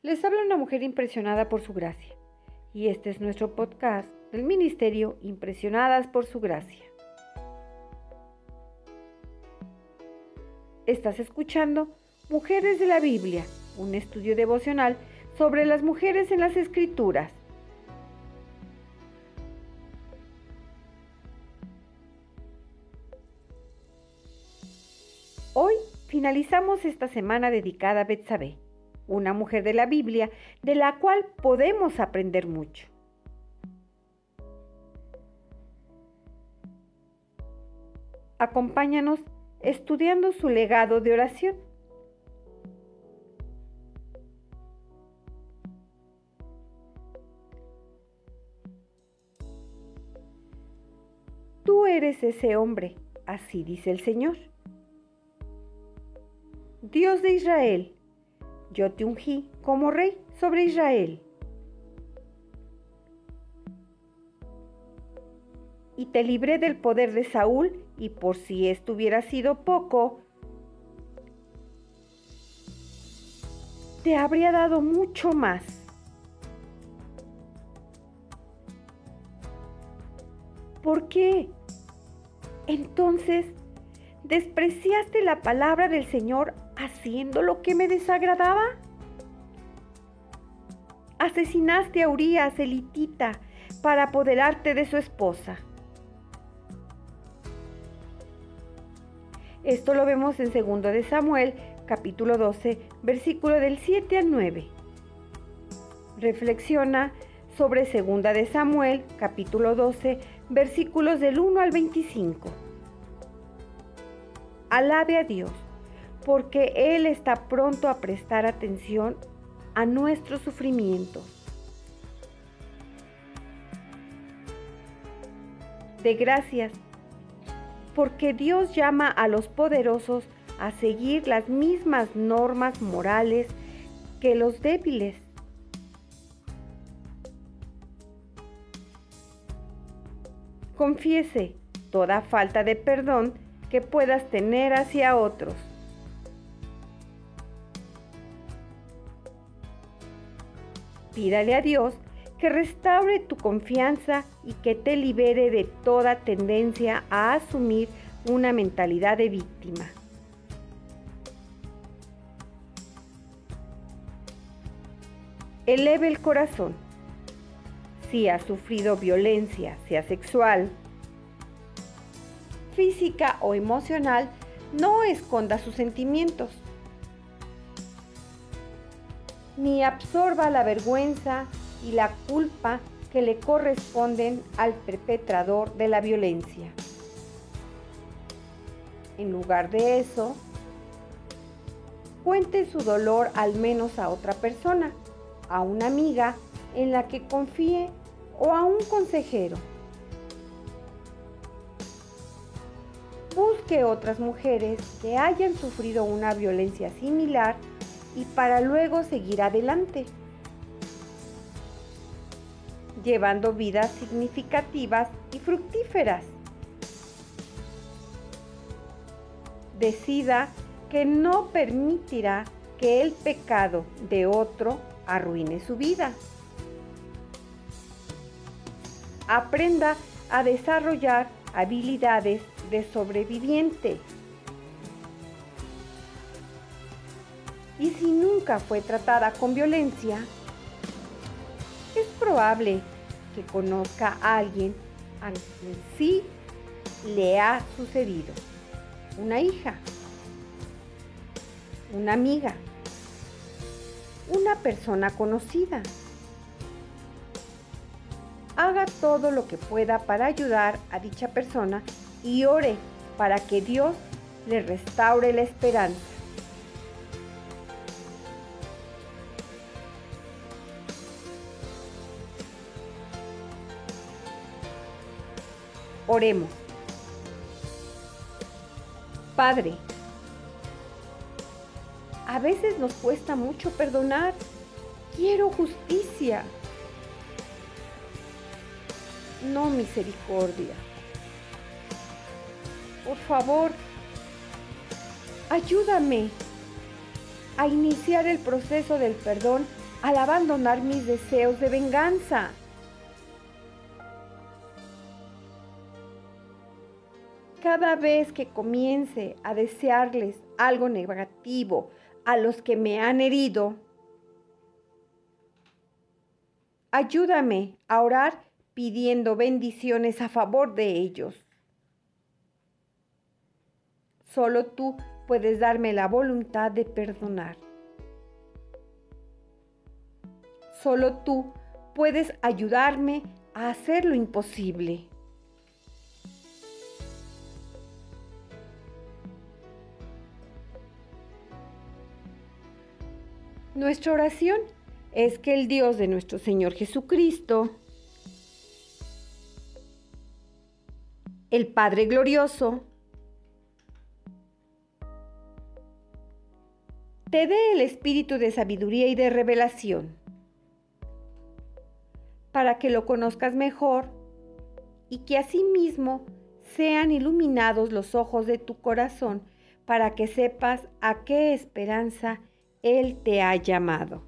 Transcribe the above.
Les habla una mujer impresionada por su gracia. Y este es nuestro podcast del Ministerio Impresionadas por su gracia. Estás escuchando Mujeres de la Biblia, un estudio devocional sobre las mujeres en las Escrituras. Hoy finalizamos esta semana dedicada a Betsabé una mujer de la Biblia de la cual podemos aprender mucho. Acompáñanos estudiando su legado de oración. Tú eres ese hombre, así dice el Señor. Dios de Israel, yo te ungí como rey sobre Israel. Y te libré del poder de Saúl, y por si esto hubiera sido poco, te habría dado mucho más. ¿Por qué? Entonces, despreciaste la palabra del Señor haciendo lo que me desagradaba? Asesinaste a Urias, elitita, para apoderarte de su esposa. Esto lo vemos en 2 de Samuel, capítulo 12, versículo del 7 al 9. Reflexiona sobre 2 de Samuel, capítulo 12, versículos del 1 al 25. Alabe a Dios porque Él está pronto a prestar atención a nuestro sufrimiento. De gracias, porque Dios llama a los poderosos a seguir las mismas normas morales que los débiles. Confiese toda falta de perdón que puedas tener hacia otros. Pídale a Dios que restaure tu confianza y que te libere de toda tendencia a asumir una mentalidad de víctima. Eleve el corazón. Si has sufrido violencia, sea sexual, física o emocional, no esconda sus sentimientos ni absorba la vergüenza y la culpa que le corresponden al perpetrador de la violencia. En lugar de eso, cuente su dolor al menos a otra persona, a una amiga en la que confíe o a un consejero. Busque otras mujeres que hayan sufrido una violencia similar y para luego seguir adelante, llevando vidas significativas y fructíferas. Decida que no permitirá que el pecado de otro arruine su vida. Aprenda a desarrollar habilidades de sobreviviente. Y si nunca fue tratada con violencia, es probable que conozca a alguien a quien sí le ha sucedido. Una hija, una amiga, una persona conocida. Haga todo lo que pueda para ayudar a dicha persona y ore para que Dios le restaure la esperanza. Oremos. Padre, a veces nos cuesta mucho perdonar. Quiero justicia, no misericordia. Por favor, ayúdame a iniciar el proceso del perdón al abandonar mis deseos de venganza. Cada vez que comience a desearles algo negativo a los que me han herido, ayúdame a orar pidiendo bendiciones a favor de ellos. Solo tú puedes darme la voluntad de perdonar. Solo tú puedes ayudarme a hacer lo imposible. Nuestra oración es que el Dios de nuestro Señor Jesucristo, el Padre Glorioso, te dé el espíritu de sabiduría y de revelación para que lo conozcas mejor y que asimismo sean iluminados los ojos de tu corazón para que sepas a qué esperanza Él te ha llamado.